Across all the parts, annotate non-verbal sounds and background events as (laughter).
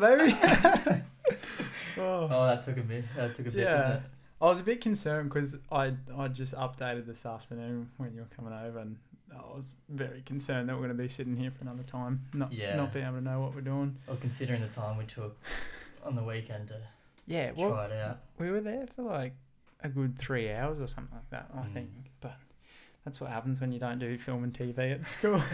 We're baby. (laughs) oh. Oh, that took a bit. That took a bit. Yeah. I was a bit concerned because I I just updated this afternoon when you were coming over, and I was very concerned that we're going to be sitting here for another time, not Yeah. not being able to know what we're doing. Well, considering the time we took on the weekend to Yeah, try it out. we were there for like a good three hours or something like that, I Mm. think. But that's what happens when you don't do film and TV at school. (laughs)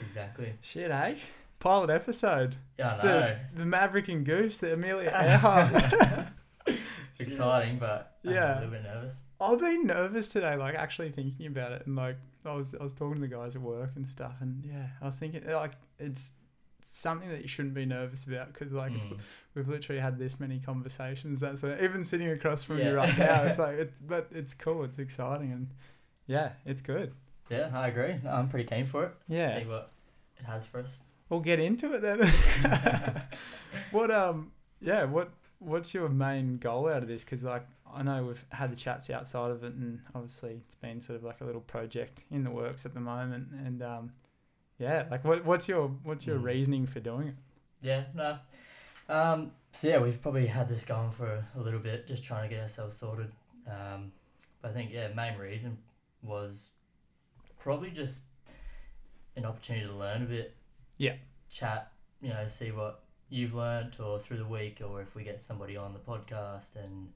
Exactly. Shit, eh? Pilot episode. Yeah, It's I know. the, the Maverick and Goose, the Amelia (laughs) Earhart. (laughs) Exciting, but I'm Yeah. a little bit nervous. I've been nervous today, like actually thinking about it, and like I was I was talking to the guys at work and stuff, and yeah, I was thinking like it's something that you shouldn't be nervous about because like it's, Mm. we've literally had this many conversations. That's even sitting across from Yeah. you right now, it's (laughs) like it's but it's cool, it's exciting, and yeah, it's good. Yeah, I agree. I'm pretty keen for it. Yeah, See what it has for us. We'll get into it then. (laughs) what um yeah what what's your main goal out of this? Because like I know we've had the chats outside of it, and obviously it's been sort of like a little project in the works at the moment. And um yeah, like what what's your what's your Mm. reasoning for doing it? Yeah, no. Um, so yeah, we've probably had this going for a little bit, just trying to get ourselves sorted. Um, but I think yeah, main reason was probably just an opportunity to learn a bit. Yeah. Chat, you know, see what you've learnt or through the week, or if we get somebody on the podcast and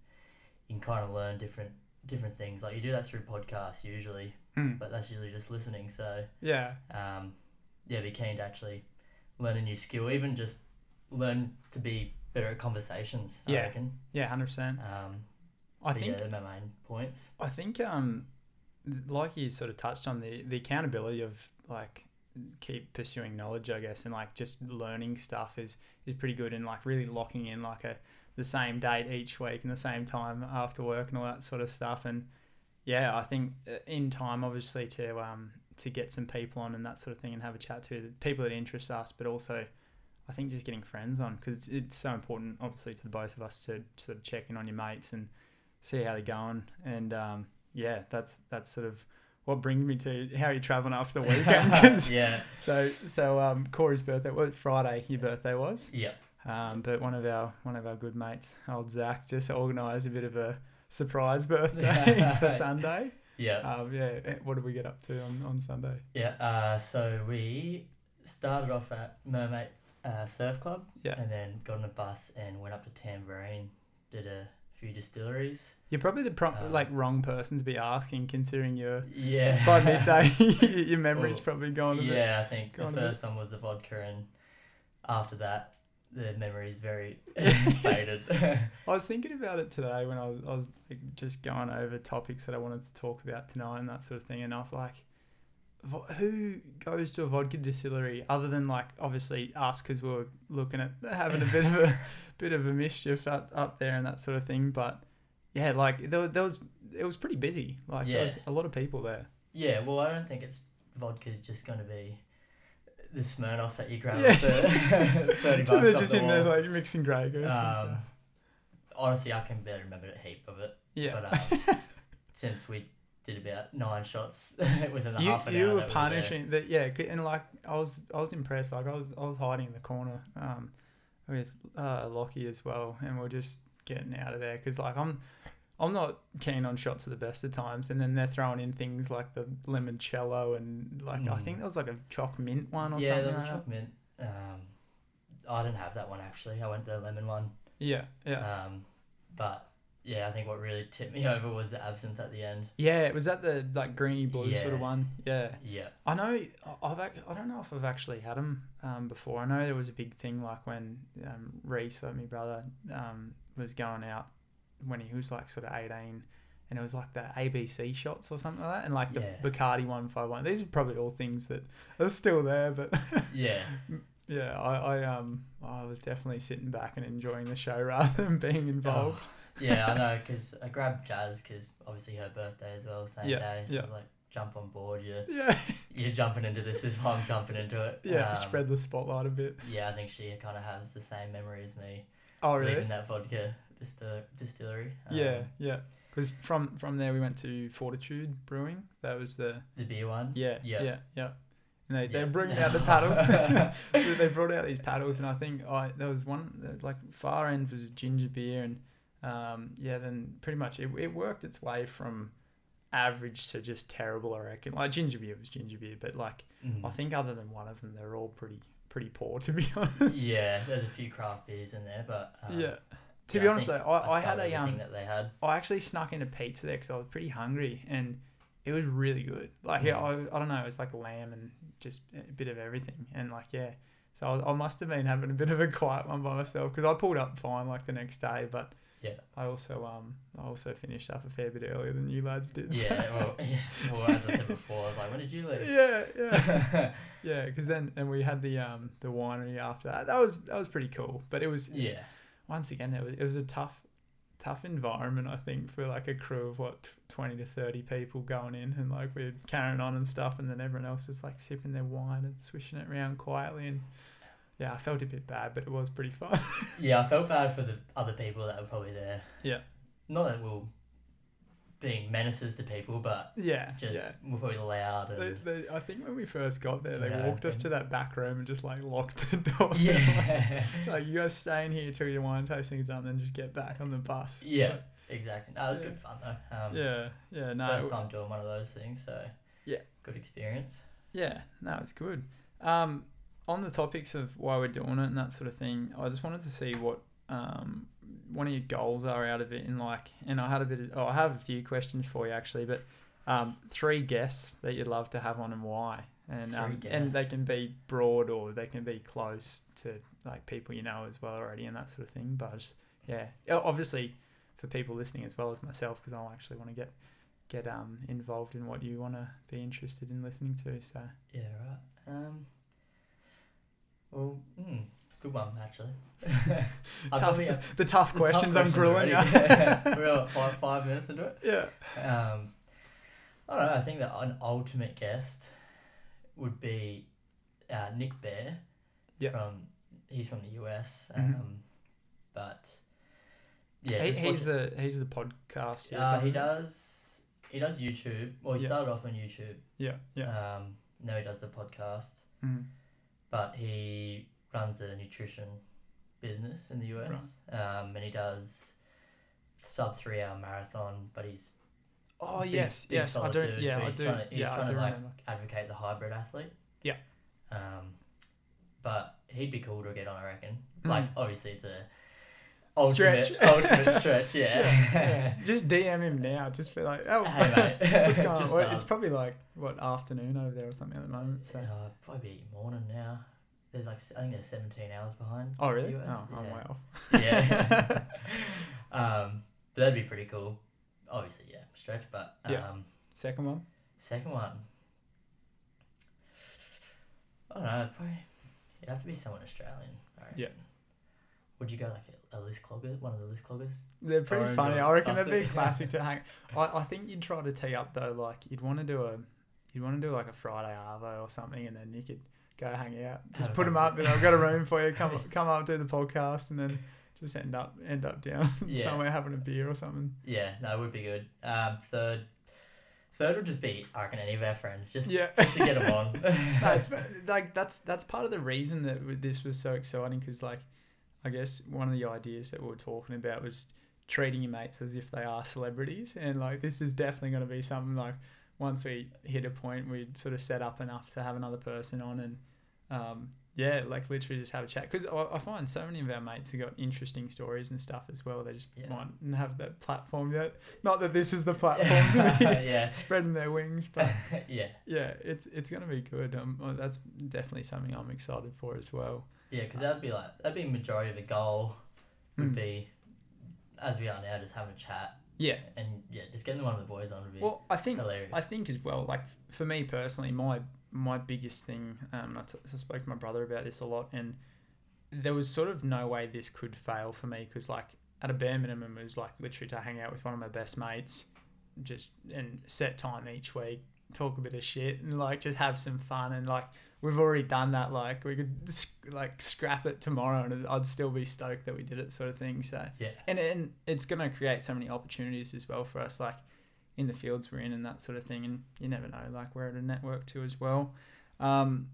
you can kind of learn different different things. Like you do that through podcasts usually, Mm. but that's usually just listening. So Yeah, um, yeah, be keen to actually learn a new skill, even just learn to be better at conversations. I Yeah. reckon. yeah, hundred percent. Um, I but think yeah, my main points. I think um like you sort of touched on the the accountability of like keep pursuing knowledge I guess and like just learning stuff is is pretty good and like really locking in like a the same date each week and the same time after work and all that sort of stuff. And yeah I think uh, in time obviously to um to get some people on and that sort of thing and have a chat to the people that interest us but also I think just getting friends on because it's, it's so important obviously to the both of us to sort of check in on your mates and see how they're going. And um yeah, that's that's sort of what brings me to how are you traveling after the (laughs) weekend? yeah, (laughs) so so um, Corey's birthday was Friday. Your birthday was, yeah, um, but one of our one of our good mates, old Zach, just organised a bit of a surprise birthday (laughs) for Sunday. yeah, Um, yeah, eh, what did we get up to on, on Sunday? yeah. Uh, so we started off at Mermaid uh, Surf Club, Yeah. and then got on a bus and went up to Tamborine, did a few distilleries. You're probably the pro- Uh, like wrong person to be asking, considering you're Yeah, by midday (laughs) (laughs) your memory's Well, probably gone a bit. Yeah, I think the gone a bit. first one was the vodka, and after that, the memory is very (laughs) faded. I was thinking about it today when I was I was like just going over topics that I wanted to talk about tonight and that sort of thing, and I was like, "Vo- who goes to a vodka distillery other than like obviously us because we were looking at (laughs) having a bit of a (laughs) bit of a mischief up, up there and that sort of thing, but yeah, like there, there was it was pretty busy. Like there was a lot of people there. yeah, well, I don't think it's vodka's just going to be the Smirnoff that you grab Yeah. for (laughs) thirty So bucks they're off just the in wall. there like mixing Grey Goose and Um, stuff. honestly, I can barely remember a heap of it. Yeah. But um, since we did about nine shots (laughs) within the you, half an you hour, were that we there. punishing that yeah and like i was i was impressed like i was i was hiding in the corner um with uh lockie as well and we're just getting out of there because like i'm i'm not keen on shots at the best of times and then they're throwing in things like the limoncello and like i Mm. think there was like a choc mint one or Yeah, something there was a like mint. Um, I didn't have that one actually. I went the lemon one. yeah yeah Um, but yeah, I think what really tipped me (laughs) over was the absinthe at the end. yeah was that the like greeny blue sort of one yeah Yeah. I know I've ac- I don't know if I've actually had them um, before. I know there was a big thing like when um, Reese, like my brother, um, was going out when he was like sort of eighteen, and it was like the ABC shots or something like that, and like the Yeah. Bacardi one five one. These are probably all things that are still there, but (laughs) Yeah. yeah, I, I um I was definitely sitting back and enjoying the show (laughs) rather than being involved. Oh, yeah, I know, because I grabbed Jazz because obviously her birthday as well, same Yeah, day. So yeah. I was like, jump on board. You're, Yeah, (laughs) you're jumping into this as well I'm jumping into it. yeah, Um, spread the spotlight a bit. Yeah, I think she kind of has the same memory as me. Oh really? Leaving that vodka distil- distillery. Yeah, Um, yeah. Because from from there we went to Fortitude Brewing. That was the The beer one. yeah, Yeah. yeah, yeah. And they, they Yeah. were bringing out the (laughs) paddles. they (laughs) they brought out these paddles, and I think I there was one like far end was ginger beer, and um, yeah, then pretty much it, it worked its way from average to just terrible. I reckon. Like ginger beer was ginger beer, but like Mm. I think other than one of them, they're all pretty pretty poor to be (laughs) honest. yeah, there's a few craft beers in there, but um, yeah. To yeah, be honest think though, I, I had a um that they had. I actually snuck into pizza there because I was pretty hungry and it was really good. Like, yeah, I, I don't know, it was like lamb and just a bit of everything. And like, yeah, so I, I must have been having a bit of a quiet one by myself because I pulled up fine like the next day, but Yeah. I also um I also finished up a fair bit earlier than you lads did. so- Yeah, well, (laughs) yeah, well, as I said before, I was like, when did you leave? yeah, yeah, (laughs) yeah. Because then and we had the um the winery after that. That was that was pretty cool. But it was yeah, once again it was it was a tough tough environment I think for like a crew of what twenty to thirty people going in and like we're carrying on and stuff and then everyone else is like sipping their wine and swishing it around quietly and yeah I felt a bit bad but it was pretty fun. (laughs) yeah. I felt bad for the other people that were probably there. Yeah. Not that we we're being menaces to people, but yeah, just yeah. we're probably loud and they, I think when we first got there, they walked us to that back room and just like locked the (laughs) door. yeah, (laughs) like you guys stay in here till your wine tasting's done, then just get back on the bus. yeah, exactly. No, it was Yeah. good fun though. Um, yeah, yeah, no, first time doing one of those things, so Yeah. good experience. Yeah, no, it's good. Um, on the topics of why we're doing it and that sort of thing, I just wanted to see what um, one of your goals are out of it. And like, and I had a bit of, oh, I have a few questions for you actually, but um, three guests that you'd love to have on and why. And um, and they can be broad or they can be close to like people you know as well already and that sort of thing. But just, yeah, obviously for people listening as well as myself because I actually want to get get um involved in what you want to be interested in listening to. So. Yeah, right. Um, well, mm, good one actually. (laughs) Tough, probably- (laughs) the tough (laughs) the tough questions I'm grilling you. We're about five, five minutes into it. yeah. Um, I don't know. I think that an ultimate guest would be uh, Nick Bare. Yeah. From he's from the US, um, Mhm. but yeah, he, he's the he's the podcast. uh, he does he does YouTube. Well, he Yeah. started off on YouTube. Yeah, yeah. Um, now he does the podcast, Mhm. But he runs a nutrition business in the US, um, and he does sub three hour marathon. But he's Oh big- yes, big yes, I do. dude, yeah, so I he's do. trying to- he's yeah, trying I to, like, remember. advocate the hybrid athlete. Yeah. Um, but he'd be cool to get on, I reckon. Mm. Like, obviously, it's a ultimate, Stretch. (laughs) ultimate stretch. Yeah. yeah. Just DM him now. Just be like, oh, hey mate, (laughs) what's (laughs) going on? Just, um, it's probably like what afternoon over there or something at the moment. So. uh, probably morning now. There's like I think there's 17 hours behind. Oh really? US, Oh, I'm yeah. way off. yeah. um, but that'd be pretty cool. Obviously, yeah, stretch. But um, Yeah. Second one. second one, I don't know. Probably it'd have to be someone Australian. I reckon. Yeah. Would you go like a, a list clogger, one of the list cloggers? They're pretty Orange funny. or I reckon that'd be coffee. classic to (laughs) hang. I, I think you'd try to tee up though. Like you'd want to do a, you'd want to do like a Friday arvo or something, and then you could go hang out. Just Have put them fun. up. And I've got a room for you. (laughs) Come come up, do the podcast, and then just end up end up down (laughs) Yeah. somewhere having a beer or something. Yeah, no, it would be good. Um, third, third would just be I reckon any of our friends, just Yeah. just to get them on. no, it's like that's that's part of the reason that w- this was so exciting because like I guess one of the ideas that we were talking about was treating your mates as if they are celebrities and like this is definitely going to be something like once we hit a point we'd sort of set up enough to have another person on and um, yeah like literally just have a chat because I, I find so many of our mates have got interesting stories and stuff as well they just Yeah. mightn't have that platform yet not that this is the (laughs) platform to be (laughs) yeah, (laughs) spreading their wings but yeah, yeah, it's it's gonna be good. Um, that's definitely something I'm excited for as well. Yeah, because that'd be like that'd be majority of the goal would Mm. be, as we are now, just having a chat Yeah. and yeah, just getting one of the boys on would be Well, I think hilarious. I think as well. Like for me personally, my my biggest thing. Um, I, t- I spoke to my brother about this a lot, and there was sort of no way this could fail for me because like at a bare minimum it was like literally to hang out with one of my best mates, just and set time each week, talk a bit of shit, and like just have some fun and like. We've already done that. Like we could just, like scrap it tomorrow, and I'd still be stoked that we did it, sort of thing. So yeah, and and it's going to create so many opportunities as well for us like in the fields we're in and that sort of thing and you never know like we're at a network too as well Um,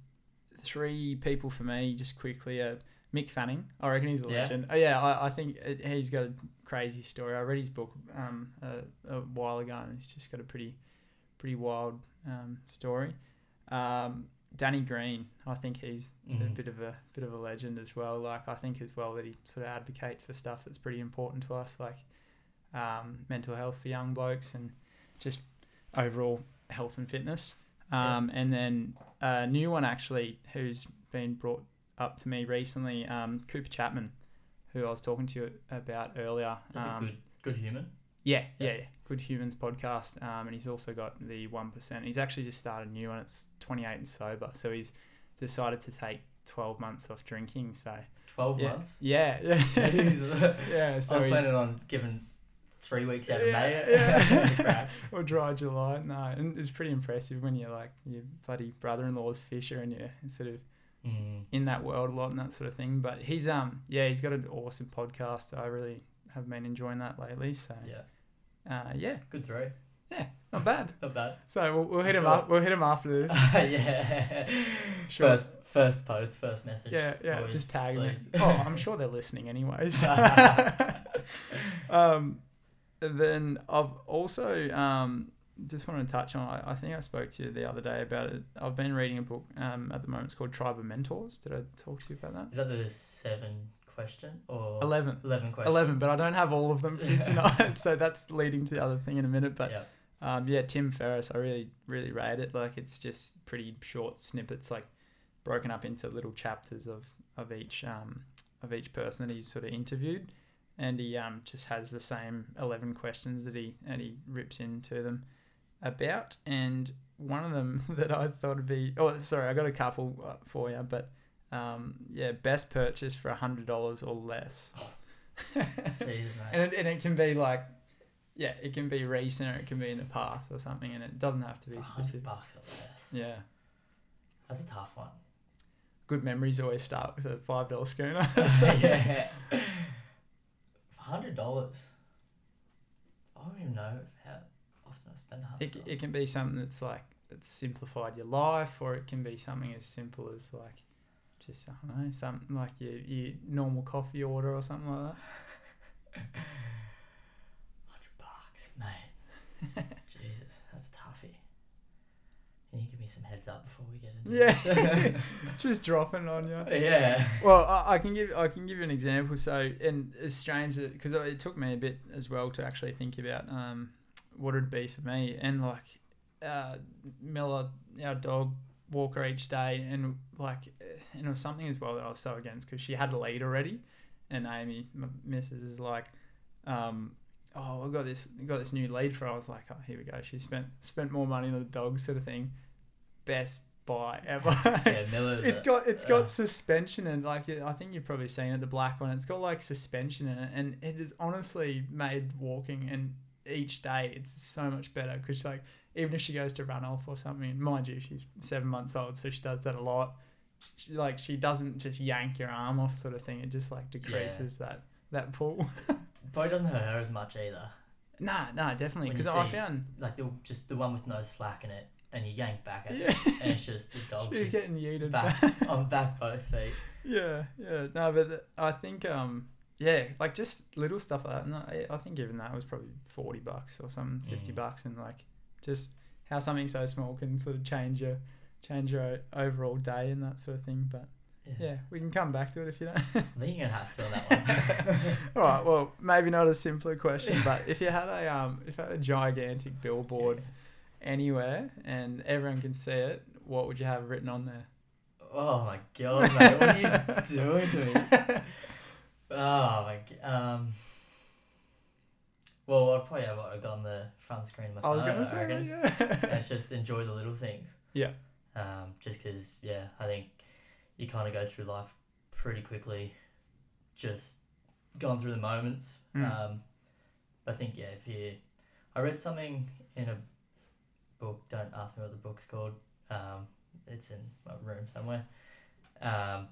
three people for me, just quickly. Uh, Mick Fanning, I reckon he's a legend. Yeah? Oh, yeah, I, I think it, he's got a crazy story. I read his book um, a, a while ago, and he's just got a pretty, pretty wild um, story. Um, Danny Green, I think he's a Mhm. bit of a bit of a legend as well. Like I think as well that he sort of advocates for stuff that's pretty important to us, like um, mental health for young blokes and just overall health and fitness. Um, And then a new one actually, who's been brought up to me recently, um, Cooper Chapman, who I was talking to you about earlier. That's Um, a good good human. Yeah, Yeah. yeah. Good Humans podcast. Um, and he's also got the 1%. He's actually just started a new one. It's 28 and sober. So he's decided to take 12 months off drinking. So, Twelve yeah. months. Yeah, (laughs) yeah. Jeez. yeah, I was he, planning on giving three weeks out of Yeah, May. yeah. (laughs) (laughs) Or dry July. No, and it's pretty impressive when you're like, your bloody brother in law's Fisher and you're sort of Mm. in that world a lot and that sort of thing. But he's, um, yeah, he's got an awesome podcast. I really have been enjoying that lately. So, Yeah. Uh, yeah, Good three. not bad. (laughs) Not bad. So we'll, we'll hit him Sure. up. We'll hit him after this. (laughs) yeah. Sure. First first post, first message. Yeah, yeah. boys, just tag me. Oh, I'm sure they're listening anyways. (laughs) um, then I've also um, just wanted to touch on. I, I think I spoke to you the other day about it. I've been reading a book um, at the moment. It's called Tribe of Mentors. Did I talk to you about that? Is that the seven question or Eleven. Eleven questions. Eleven, but I don't have all of them for you tonight, (laughs) so that's leading to the other thing in a minute. But yeah. Um, yeah, Tim Ferriss, I really, really rate it. Like, it's just pretty short snippets, like broken up into little chapters of of each um, of each person that he's sort of interviewed, and he um, just has the same eleven questions that he and he rips into them about. And one of them (laughs) that I thought would be, oh, sorry, I got a couple uh, for you, but um, yeah, best purchase for a hundred dollars or less. (laughs) Jesus. And it, and it can be like, yeah, it can be recent or it can be in the past or something, and it doesn't have to be specific. bucks or less. Yeah, That's a tough one. good memories always start with a five dollar schooner. (laughs) (laughs) yeah. Hundred dollars. I don't even know how often I spend a hundred. it, it can be something that's like that's simplified your life, or it can be something as simple as like just I don't know, something like your your normal coffee order or something like that. (laughs) Hundred bucks, mate. Jesus, that's a toughie. Can you give me some heads up before we get into Yeah, (laughs) just dropping it on you. yeah. Well, I, I can give I can give you an example. So, and it's strange because it took me a bit as well to actually think about um, what it'd be for me. And like uh, Miller, our dog, walker each day, and like, and it was something as well that I was so against because she had a lead already, and Amy, my missus, is like, um, oh, we got this, we got this new lead for. her." I was like, oh, here we go. She spent spent more money on the dog, sort of thing. Best buy ever. Yeah, (laughs) Miller. It's got it's got uh, suspension and like I think you've probably seen it the black one. It's got like suspension in it, and it has honestly made walking and each day it's so much better because like even if she goes to run off or something, mind you, she's seven months old, so she does that a lot. She, like she doesn't just yank your arm off, sort of thing. It just like decreases that that pull. (laughs) Probably doesn't hurt her as much either. nah, nah, definitely because I found Like the just the one with no slack in it, and you yank back at yeah, it, and it's just the (laughs) dog's she's just getting yeeted back (laughs) on back both feet. Yeah, yeah. No, but the, I think um yeah, like just little stuff like that. No, I, I think even that was probably forty bucks or some fifty Mm. bucks, and like just how something so small can sort of change your change your overall day and that sort of thing. But yeah, we can come back to it if you don't. (laughs) I think you're gonna have to on that (laughs) one. All right. Well, maybe not a simpler question, but if you had a um if you had a gigantic billboard anywhere and everyone can see it, what would you have written on there? Oh my god, mate! What are you (laughs) doing to me? Oh my god. Um. Well, I'd probably have like on the front screen of my I was phone. gonna say yeah. And it's just enjoy the little things. Yeah. Um, just because, yeah, I think you kind of go through life pretty quickly, just going through the moments. Mm. Um, I think, yeah, if you, I read something in a book. Don't ask me what the book's called. Um, it's in my room somewhere. Um,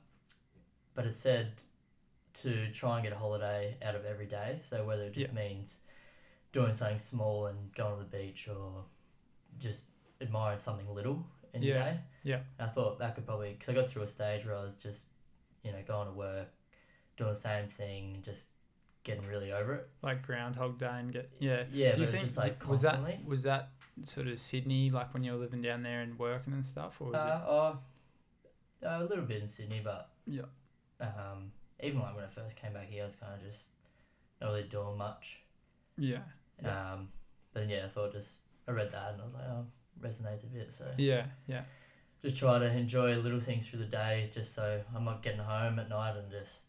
but it said to try and get a holiday out of every day. So whether it just means doing something small and going to the beach or just admiring something little in Yeah, the day. yeah. And I thought that could probably because I got through a stage where I was just, you know, going to work, doing the same thing, just getting really over it. Like Groundhog Day and get yeah. Yeah, Do you think just like was that was that sort of Sydney like when you were living down there and working and stuff, or was Uh, oh, a little bit in Sydney, but Yeah. Um, even like when I first came back here, I was kind of just not really doing much. it? Yeah. Yeah. Um, but then, yeah, I thought just I read that and I was like, oh, resonates a bit. So Yeah. Yeah. just try to enjoy little things through the day, just so I'm not getting home at night and just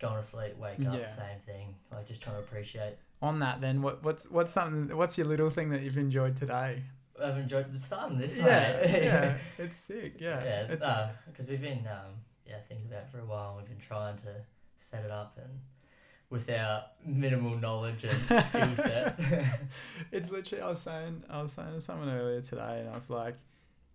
going to sleep, wake up, Yeah. same thing. Like just trying to appreciate. On that, then, what what's what's something? What's your little thing that you've enjoyed today? I've enjoyed the start of this. yeah, mate. yeah, (laughs) it's sick. Yeah, yeah, because we've been um, yeah thinking about it for a while. and We've been trying to set it up, and with our minimal knowledge and (laughs) skill set, (laughs) it's literally I was saying I was saying to someone earlier today and I was like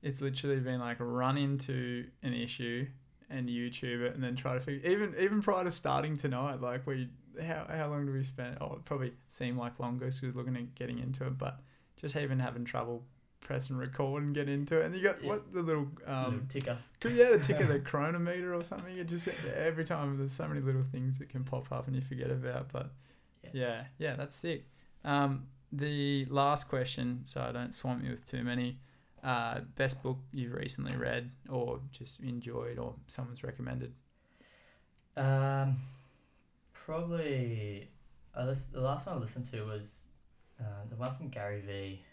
it's literally been like run into an issue and YouTube it and then try to figure even even prior to starting tonight like we how how long do we spend? Oh it probably seemed like longer because we were looking at getting into it but just even having trouble pressing record and get into it and you got Yeah. what the little um ticker. (laughs) yeah the ticker the (laughs) chronometer or something it just every time there's so many little things that can pop up and you forget about but Yeah. yeah, yeah, that's sick. Um, the last question, so I don't swamp you with too many. Uh, best book you've recently read or just enjoyed or someone's recommended. Um, probably I lis- the last one I listened to was uh, the one from Gary Vee.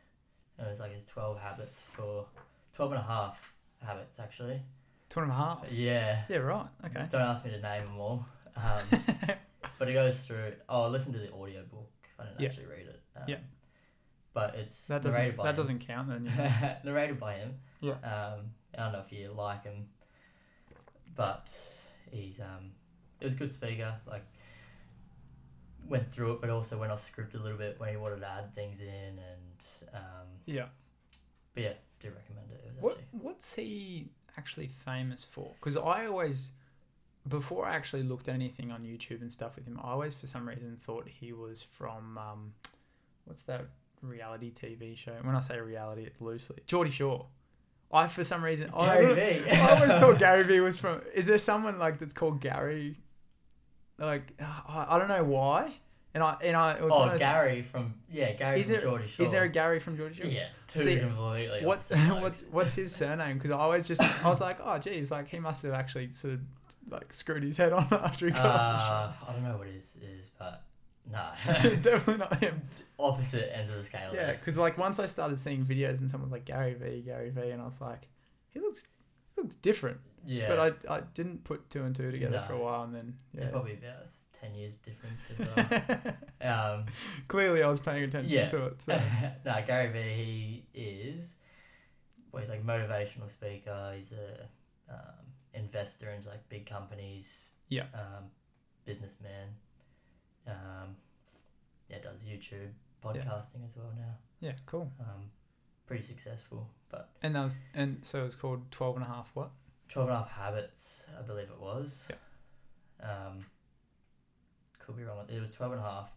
It was like his 12 habits for 12 and a half habits actually. Two and a half. Yeah. Yeah, right. Okay. Don't ask me to name them all. Um, (laughs) but it goes through. Oh, I listened to the audio book. I didn't Yeah. actually read it. Um, Yeah. But it's That narrated doesn't by that him. doesn't count then. Yeah. (laughs) narrated by him. Yeah. Um, I don't know if you like him, but he's um, it was a good speaker. Like went through it, but also went off script a little bit when he wanted to add things in, and um, yeah. but yeah, do recommend it. It was What actually what's he actually famous for? Because I always, before I actually looked at anything on YouTube and stuff with him, I always for some reason thought he was from um, what's that reality TV show? When I say reality, it's loosely Geordie Shore. I for some reason I, Gary don't- Vee. (laughs) I always thought (laughs) Gary Vee was from. Is there someone like that's called Gary? Like I, I don't know why. And I and I it was oh, those- Gary from yeah, Gary Is from there- Geordie Shore. Is there a Gary from Geordie Shore? yeah, two See, completely. What's (laughs) what's what's his surname? Because I always just I was like, oh geez, like he must have actually sort of like screwed his head on (laughs) after he got Uh, I don't know what his is, but no, off the show. Definitely not him. opposite ends of the scale. Yeah, because like once I started seeing videos and someone was like Gary Vee, Gary Vee, and I was like, he looks he looks different. yeah. But I I didn't put two and two together No. for a while, and then They're yeah. probably about ten years difference as well. (laughs) um, Clearly, I was paying attention Yeah. to it. So. (laughs) no, Gary Vee, he is. Well, he's like motivational speaker. He's a um, investor in like big companies. Yeah. Um, businessman. Um, yeah, does YouTube podcasting as well now. Yeah, cool. Um, pretty successful, but And that was and so it was called 12 and a half what? 12 and a half habits, I believe it was. Um, could be wrong. on- It was 12 and a half.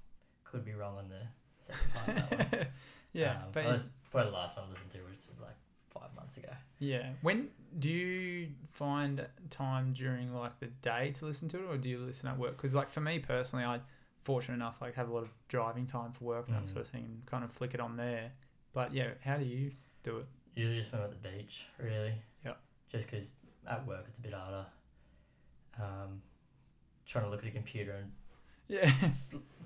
Could be wrong on the second part of that one. (laughs) yeah, Um, but that's probably the last one I listened to, which was like five months ago. yeah. When do you find time during like the day to listen to it, or do you listen at work? Because like for me personally, I fortunate enough like have a lot of driving time for work and that Mm. sort of thing, and kind of flick it on there. But yeah, how do you do it? Usually just when I'm at the beach, really. Yeah. Just because at work it's a bit harder. Um, trying to look at a computer and Yeah.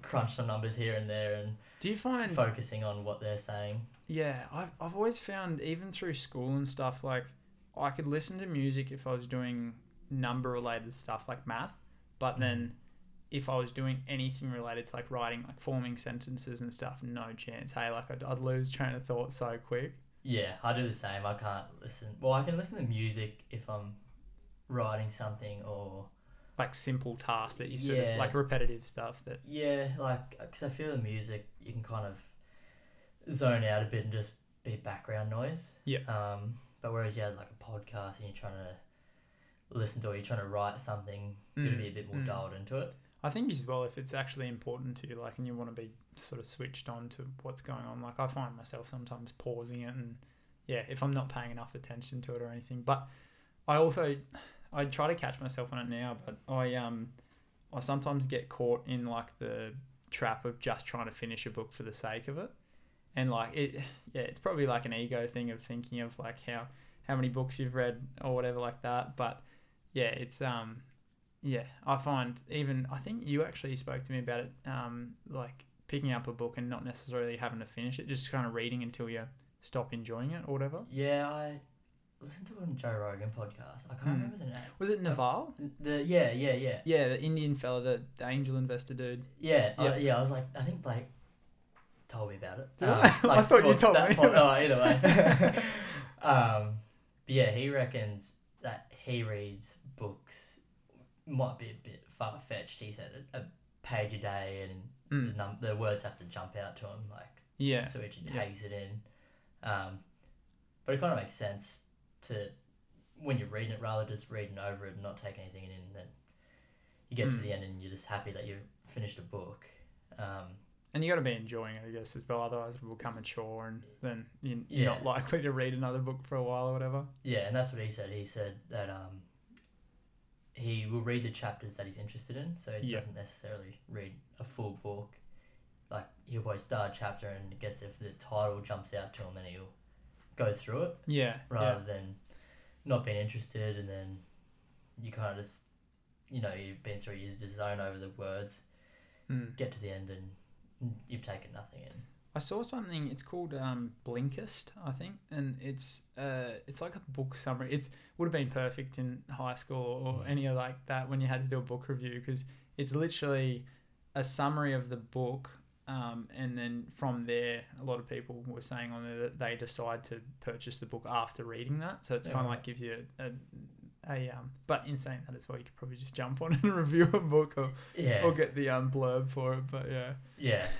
crunch some numbers here and there and do you find focusing on what they're saying. Yeah, I've, I've always found, even through school and stuff, like I could listen to music if I was doing number related stuff like math, but mm. then if I was doing anything related to like writing, like forming sentences and stuff, no chance. Hey, like I'd, I'd lose train of thought so quick. Yeah, I do the same. I can't listen. Well, I can listen to music if I'm writing something or Like simple tasks that you sort of like repetitive stuff that, Yeah, like because I feel the music, you can kind of zone out a bit and just be background noise. Yeah. Um, but whereas you had like a podcast and you're trying to listen to, it, you're trying to write something, you're gonna Mm, be a bit more mm. dialed into it. I think as well, if it's actually important to you, like, and you want to be sort of switched on to what's going on, like I find myself sometimes pausing it and yeah, if I'm not paying enough attention to it or anything. But I also I try to catch myself on it now, but I um I sometimes get caught in like the trap of just trying to finish a book for the sake of it. And like it yeah, it's probably like an ego thing of thinking of like how how many books you've read or whatever like that. But yeah, it's um yeah, I find even I think you actually spoke to me about it, um, like picking up a book and not necessarily having to finish it, just kind of reading until you stop enjoying it or whatever. Yeah, I listened to it on Joe Rogan podcast. I can't Hmm. remember the name. Was it Naval? The yeah, yeah, yeah, Yeah, the Indian fella, the, the angel investor dude. yeah, Yeah. I, yeah. I was like, I think Blake told me about it. Did Um, (laughs) I? I thought you well, told that me. pod- oh, either way. (laughs) (laughs) um, but yeah, he reckons that he reads books might be a bit far fetched. He said a, a page a day, and the Mm. num- the words have to jump out to him, like Yeah. so he just Yeah. takes it in. Um, but it kind of makes sense to when you're reading it, rather just reading over it and not taking anything in, and then you get to Mm. the end and you're just happy that you finished a book. Um, And you got to be enjoying it, I guess, as well. Otherwise, it will become a chore, and then you- you're Yeah. not likely to read another book for a while or whatever. yeah, and that's what he said. He said that um, he will read the chapters that he's interested in, so he Yeah. doesn't necessarily read a full book. Like he'll probably start a chapter, and I guess if the title jumps out to him, then he'll go through it. Yeah. rather than not being interested and then you kind of just you know you've been through years to zone over the words. Mm. get to the end and you've taken nothing in I saw something. It's called um, Blinkist, I think, and it's uh, it's like a book summary. It's would have been perfect in high school or Mm. any of like that when you had to do a book review because it's literally a summary of the book, um, and then from there, a lot of people were saying on there that they decide to purchase the book after reading that. So it's Yeah, kind of like gives you a, a, a um. But in saying that as well, you could probably just jump on (laughs) and review a book or, yeah or get the um blurb for it. But yeah. yeah (laughs)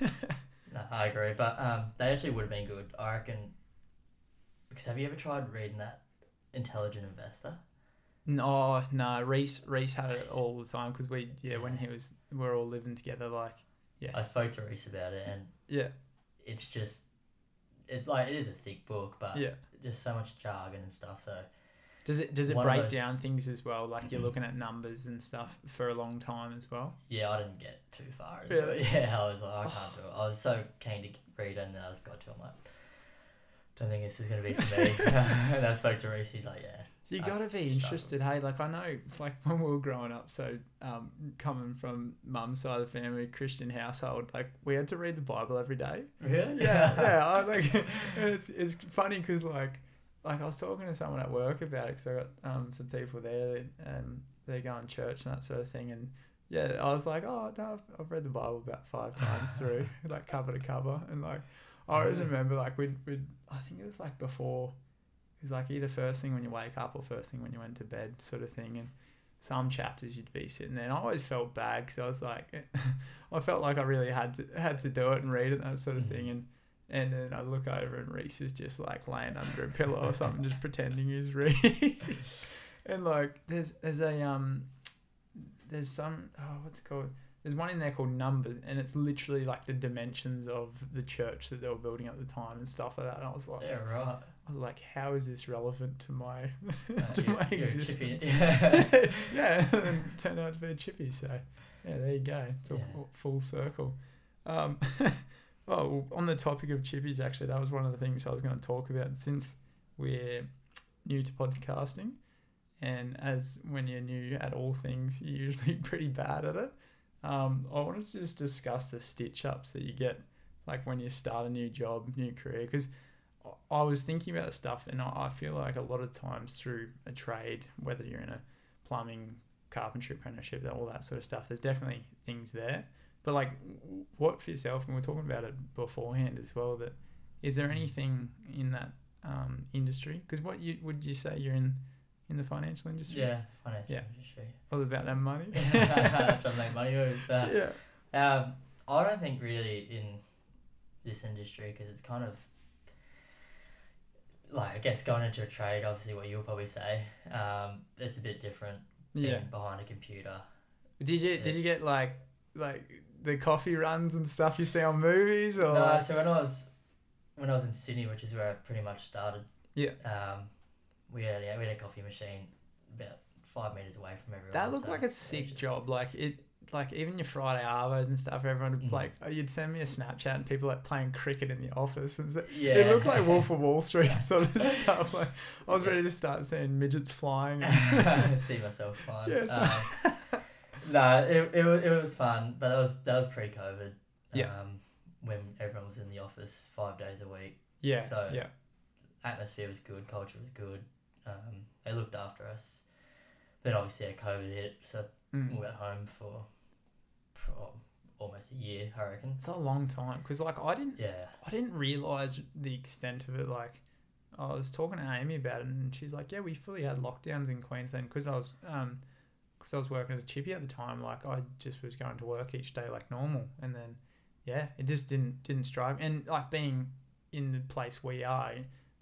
no, i agree but um they actually would have been good i reckon because have you ever tried reading that intelligent investor No, no. Reese, Reese had it all the time because we, yeah, when he was, we are all living together. Like, i spoke to reese about it and yeah, it's just it's like it is a thick book but yeah. just so much jargon and stuff so Does it does it break those- down things as well? Like you're looking at numbers and stuff for a long time as well. Yeah, I didn't get too far into Really? it. (laughs) Yeah, I was like, I can't (sighs) do it. I was so keen to read it, and then I just got to. it, I'm like, don't think this is gonna be for me. (laughs) and I spoke to Reese. He's like, yeah, You I gotta be struggle. interested, hey. Like I know, like (laughs) when we were growing up, so um, coming from mum's side of the family, Christian household, like we had to read the Bible every day. really? yeah, yeah. (laughs) I like (laughs) it's it's funny because like like I was talking to someone at work about it because I got um some people there and um they go in church and that sort of thing and yeah I was like oh no I've, I've read the Bible about five times through like cover to cover and like I always remember like we'd, we'd I think it was like before was like either first thing when you wake up or first thing when you went to bed sort of thing and some chapters you'd be sitting there and I always felt bad because I was like (laughs) I felt like I really had to had to do it and read it and that sort of Mhm. thing and and then I look over and Reese is just like laying under a pillow or something, just pretending he's reading. (laughs) and like, there's there's a um, there's some oh what's it called? There's one in there called Numbers, and it's literally like the dimensions of the church that they were building at the time and stuff like that. And I was like, Yeah, right. I was like, how is this relevant to my (laughs) Uh, to you're- my existence? (laughs) yeah, (laughs) and then turned out to be a chippy. So yeah, there you go. It's Yeah. full, full circle. Um, well, on the topic of chippies, actually, that was one of the things I was going to talk about since we're new to podcasting, and as when you're new at all things, you're usually pretty bad at it. Um, I wanted to just discuss the stitch ups that you get, like when you start a new job, new career, because I was thinking about stuff, and I I feel like a lot of times through a trade, whether you're in a plumbing, carpentry apprenticeship, all that sort of stuff, there's definitely things there. But like, what for yourself? And we're talking about it beforehand as well. That is there anything in that um, industry? Because what you would you say you're in in the financial industry? Yeah, financial Yeah. industry. All about that money. (laughs) Trying to make money with that. yeah. Um, I don't think really in this industry because it's kind of like I guess going into a trade, obviously what you'll probably say, um, it's a bit different Yeah. being behind a computer. Did you did you get like like the coffee runs and stuff you see on movies or No, like- so when I was when I was in Sydney, which is where I pretty much started Yeah. Um, we had yeah, we had a coffee machine about five meters away from everyone. That looked so like a sick just- job. Like it, like even your Friday arvos and stuff. Everyone would Mhm. like you'd send me a Snapchat and people like playing cricket in the office and so, Yeah. it looked like Wolf of Wall Street sort of stuff. Like I was ready to start seeing midgets flying. And, (laughs) see myself (laughs) flying. Yeah, so- Um, (laughs) no, it, it, was, it was fun, but that was that was pre-COVID. Yeah. Um, when everyone was in the office five days a week, yeah, So- yeah, atmosphere was good, culture was good. Um, they looked after us. Then obviously, yeah, COVID hit, so Mm. we went home for, for almost a year, I reckon. It's a long time because like I didn't Yeah. I didn't realize the extent of it. Like, I was talking to Amy about it, and she's like, "Yeah, we fully had lockdowns in Queensland because I was, um, because I was working as a chippy at the time. Like, I just was going to work each day like normal, and then, yeah, it just didn't didn't strike. And like being in the place we are,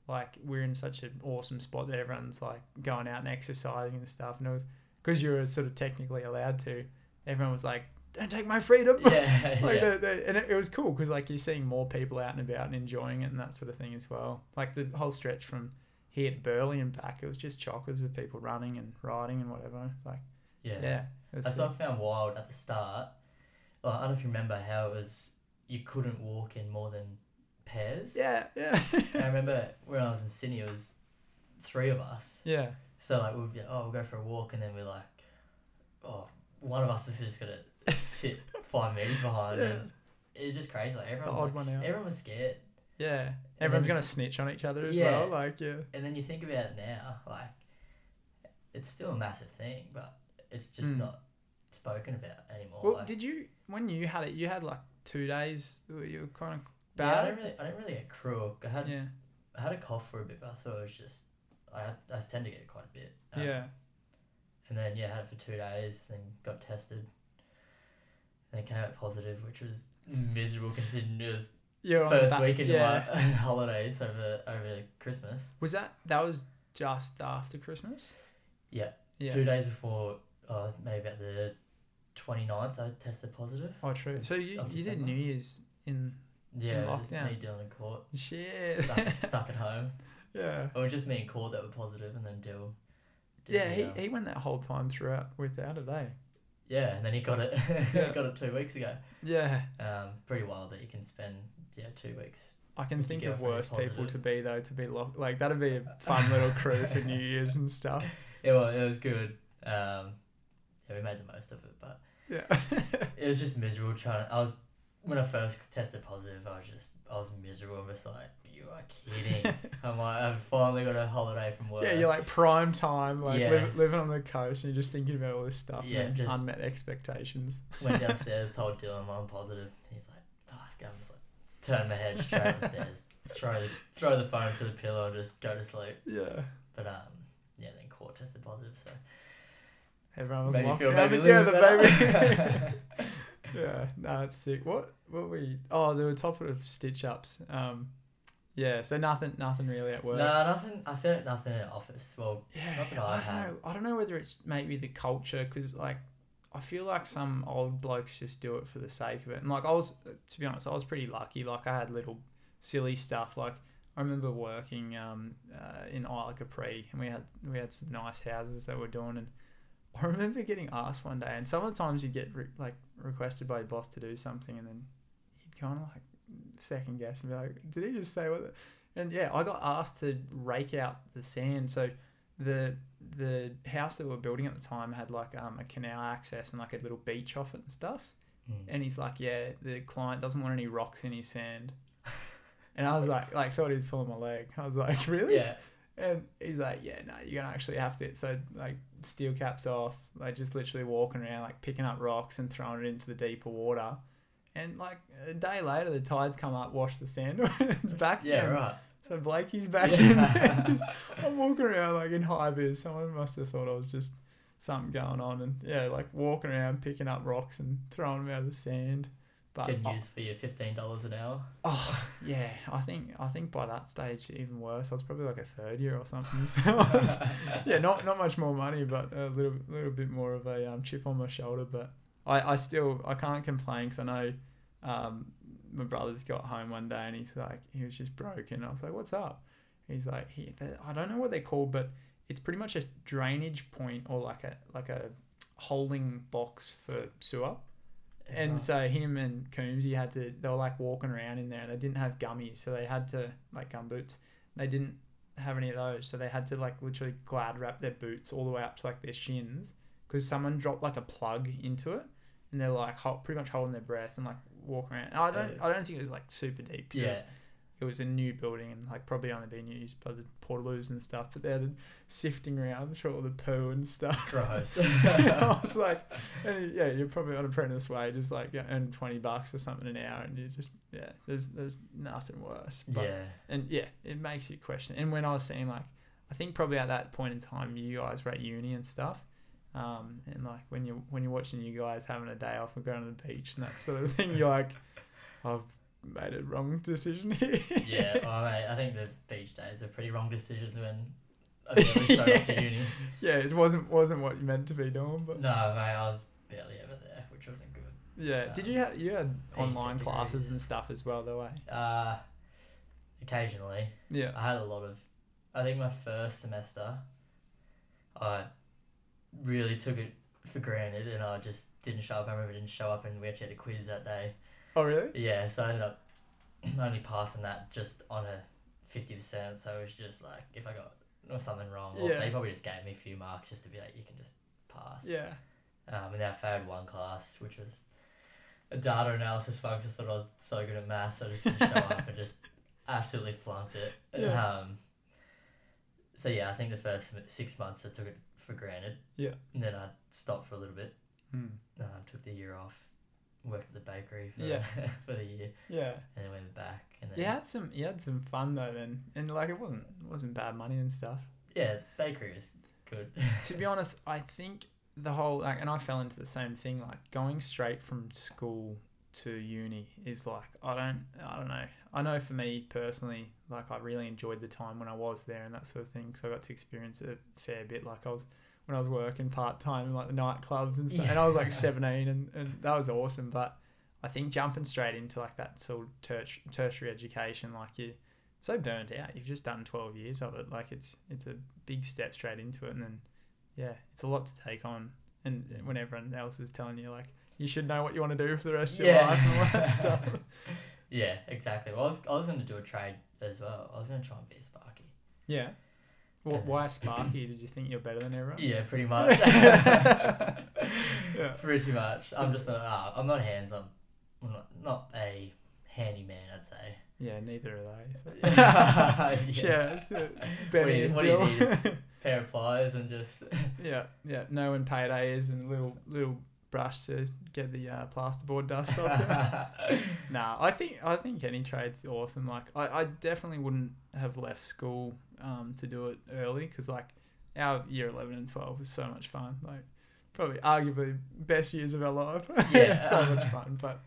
like we're in such an awesome spot that everyone's like going out and exercising and stuff, and it was because you were sort of technically allowed to. Everyone was like, "Don't take my freedom." Yeah. (laughs) like yeah. the, the, and it, it was cool because like you're seeing more people out and about and enjoying it and that sort of thing as well. Like the whole stretch from here to Burleigh and back, it was just chockers with people running and riding and whatever. Like yeah. yeah, That's what I found wild at the start. Well, I don't know if you remember how it was. You couldn't walk in more than pairs. yeah, yeah, I remember (laughs) when I was in Sydney, it was three of us. yeah, So like we'd be like, oh, we'll go for a walk, and then we're like, oh, one of us is just gonna (laughs) sit five meters behind, Yeah. and it's just crazy. Like everyone, was like, everyone was scared. yeah. Everyone's gonna snitch on each other as Yeah. well. Like yeah, And then you think about it now, like it's still a massive thing, but it's just Mm. not spoken about anymore. Well, like, did you when you had it? You had like two days. where You were kind of yeah, I didn't really, I didn't really get crook. I had, Yeah, I had a cough for a bit, but I thought it was just, I, I tend to get it quite a bit. Um, yeah, And then yeah, had it for two days. Then got tested. And it came out positive, which was miserable considering it was the first back- week into yeah. my (laughs) holidays over over Christmas. Was that that was just after Christmas? Yeah, Yeah. two days before, uh, maybe at the 29th, I tested positive. Oh, true. So you, you did New Year's in Yeah, In lockdown. me Dylan in court, shit. stuck, stuck at home. (laughs) yeah. It was just me in court that were positive, and then Dill. Yeah, he, uh, he went that whole time throughout without it, eh? yeah, and then he got it. (laughs) Yeah. got it two weeks ago. Yeah. Um, pretty wild that you can spend yeah two weeks. I can think of worse people to be though to be locked. Like that'd be a fun little crew for New (laughs) Year's and stuff. It was it was good. Um, yeah, we made the most of it, but Yeah. it was just miserable trying. I was when I first tested positive, I was just I was miserable. I'm just like, you are kidding. (laughs) I'm like, I've finally got a holiday from work. yeah, you're like prime time, like Yes. liv- living on the coast, and you're just thinking about all this stuff. Yeah, and just- unmet expectations. went (laughs) downstairs, told Dylan I'm positive. He's like, oh, I'm just like, turn my head straight up the stairs, (laughs) throw the throw the phone to the pillow, and just go to sleep. Yeah. But um, yeah, then court tested positive, so Everyone was Made locked feel down maybe a together, little baby. Yeah, no, it's sick. What what were you? Oh, there were top of stitch ups. Um, yeah. So nothing, nothing really at work. no, nothing. I feel like nothing in the office. Well, Yeah, Not that I I don't had. know. I don't know whether it's maybe the culture because like I feel like some old blokes just do it for the sake of it. And like I was, to be honest, I was pretty lucky. Like I had little silly stuff. Like I remember working um, uh, in Isle Capri, and we had we had some nice houses that we're doing. And I remember getting asked one day, and some of the times you get re- like requested by your boss to do something, and then he'd kind of like second guess and be like, "Did he just say what?" The-? And yeah, I got asked to rake out the sand. So the the house that we were building at the time had like um, a canal access and like a little beach off it and stuff. And he's like, "Yeah, the client doesn't want any rocks in his sand." (laughs) And I was like, like thought he was pulling my leg. I was like, (laughs) "Really?" yeah, And he's like, "Yeah, no, you're gonna actually have to." So like steel caps off, like just literally walking around, like picking up rocks and throwing it into the deeper water. And like a day later, the tides come up, wash the sand, and (laughs) it's back. yeah, again. right. So Blakey's back Yeah. in (laughs) there. Just, I'm walking around like in high vis. Someone must have thought I was just something going on, and yeah, like walking around picking up rocks and throwing them out of the sand. But used for your fifteen dollars an hour. oh, yeah, I think I think by that stage even worse. I was probably like a third year or something. (laughs) So was, yeah, not not much more money, but a little little bit more of a um, chip on my shoulder. But I, I still I can't complain because I know um, my brother's got home one day and he's like he was just broken. I was like, what's up? He's like, he, I don't know what they're called, but it's pretty much a drainage point or like a like a holding box for sewer. And Right. so him and Coombs, he had to they were like walking around in there and they didn't have gummies, so they had to like gum boots. They didn't have any of those, so they had to like literally glad wrap their boots all the way up to like their shins because someone dropped like a plug into it, and they're like ho- pretty much holding their breath and like walking around. I don't I don't think it was like super deep. 'cause yeah. It was a new building and like probably only being used by the portaloos and stuff, but they're sifting around through all the poo and stuff. Gross. (laughs) I was (laughs) like, and yeah, you're probably on apprentice wage, just like earning twenty bucks or something an hour, and you just yeah, there's there's nothing worse. But, yeah. and yeah, it makes you question. And when I was seeing like, I think probably at that point in time, you guys were at uni and stuff. Um, and like when you when you're watching you guys having a day off and going to the beach and that sort of thing, you're like, (laughs) I've made a wrong decision here. Yeah, well, mate, I think the beach days were pretty wrong decisions when (laughs) I showed up to uni. yeah, it wasn't wasn't what you meant to be doing, but No, mate, I was barely ever there, which wasn't good. yeah. Did you have you had online classes and stuff as well, though? Eh? Uh, occasionally, Yeah. I had a lot of. I think my first semester, I really took it for granted, and I just didn't show up. I remember I didn't show up, and we actually had a quiz that day. Oh really? Yeah, so I ended up (clears throat) only passing that just on a fifty percent. So it was just like if I got or something wrong, or Yeah. they probably just gave me a few marks just to be like, you can just pass. Yeah. Um, and then I failed one class, which was a data analysis one, I thought I was so good at maths, so I just didn't show up and (laughs) just absolutely flunked it. Yeah. Um, so yeah, I think the first six months I took it for granted. Yeah. And then I stopped for a little bit. Hmm. Um, took the year off, worked at the bakery for Yeah. (laughs) for the year, Yeah. and then went back. And then You had some you had some fun though then, and like it wasn't it wasn't bad money and stuff. yeah, bakery was good. to be (laughs) honest, I think the whole like, and I fell into the same thing. Like going straight from school to uni is like I don't I don't know. I know for me personally, like I really enjoyed the time when I was there and that sort of thing. because I got to experience it a fair bit. Like I was when I was working part time in like the nightclubs and stuff, and I was like seventeen, and, and that was awesome. But I think jumping straight into like that sort of terti- tertiary education, like you so burnt out. You've just done twelve years of it. Like it's it's a big step straight into it, and then yeah, it's a lot to take on. And when everyone else is telling you like you should know what you want to do for the rest of your Yeah. life and all that (laughs) stuff. yeah, exactly. Well, I was I was going to do a trade as well. I was going to try and be a Sparky. Yeah. And- why Sparky? Did you think you're better than everyone? Yeah, (laughs) pretty much. Yeah. Pretty much. I'm just not. Uh, I'm not hands on. I'm not, not a handyman. I'd say. Yeah, neither are they. So. (laughs) yeah. Yeah, What do you- and what do you need? Pair of pliers and just. (laughs) yeah, yeah. Knowing payday is and little little brush to get the uh, plasterboard dust off. (laughs) nah, I think I think any trade's awesome. Like I, I definitely wouldn't have left school um, to do it early because like our year eleven and twelve was so much fun. Like probably arguably best years of our life. (laughs) Yeah. it's so much fun. But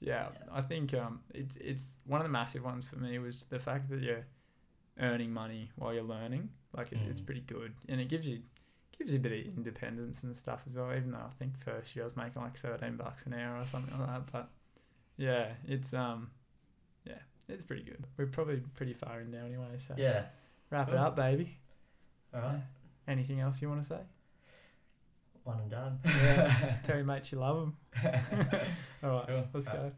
yeah, Yeah. I think um, it's it's one of the massive ones for me was the fact that you're earning money while you're learning. Like it, it's Mm. pretty good, and it gives you gives you a bit of independence and stuff as well. Even though I think first year I was making like thirteen bucks an hour or something like that, but yeah, it's um, yeah, it's pretty good. We're probably pretty far in now anyway, so yeah. wrap it up, baby. All right. Yeah. Anything else you want to say? One and done. Yeah. (laughs) Tell your mates you love them. (laughs) (laughs) All right, Cool. let's All go.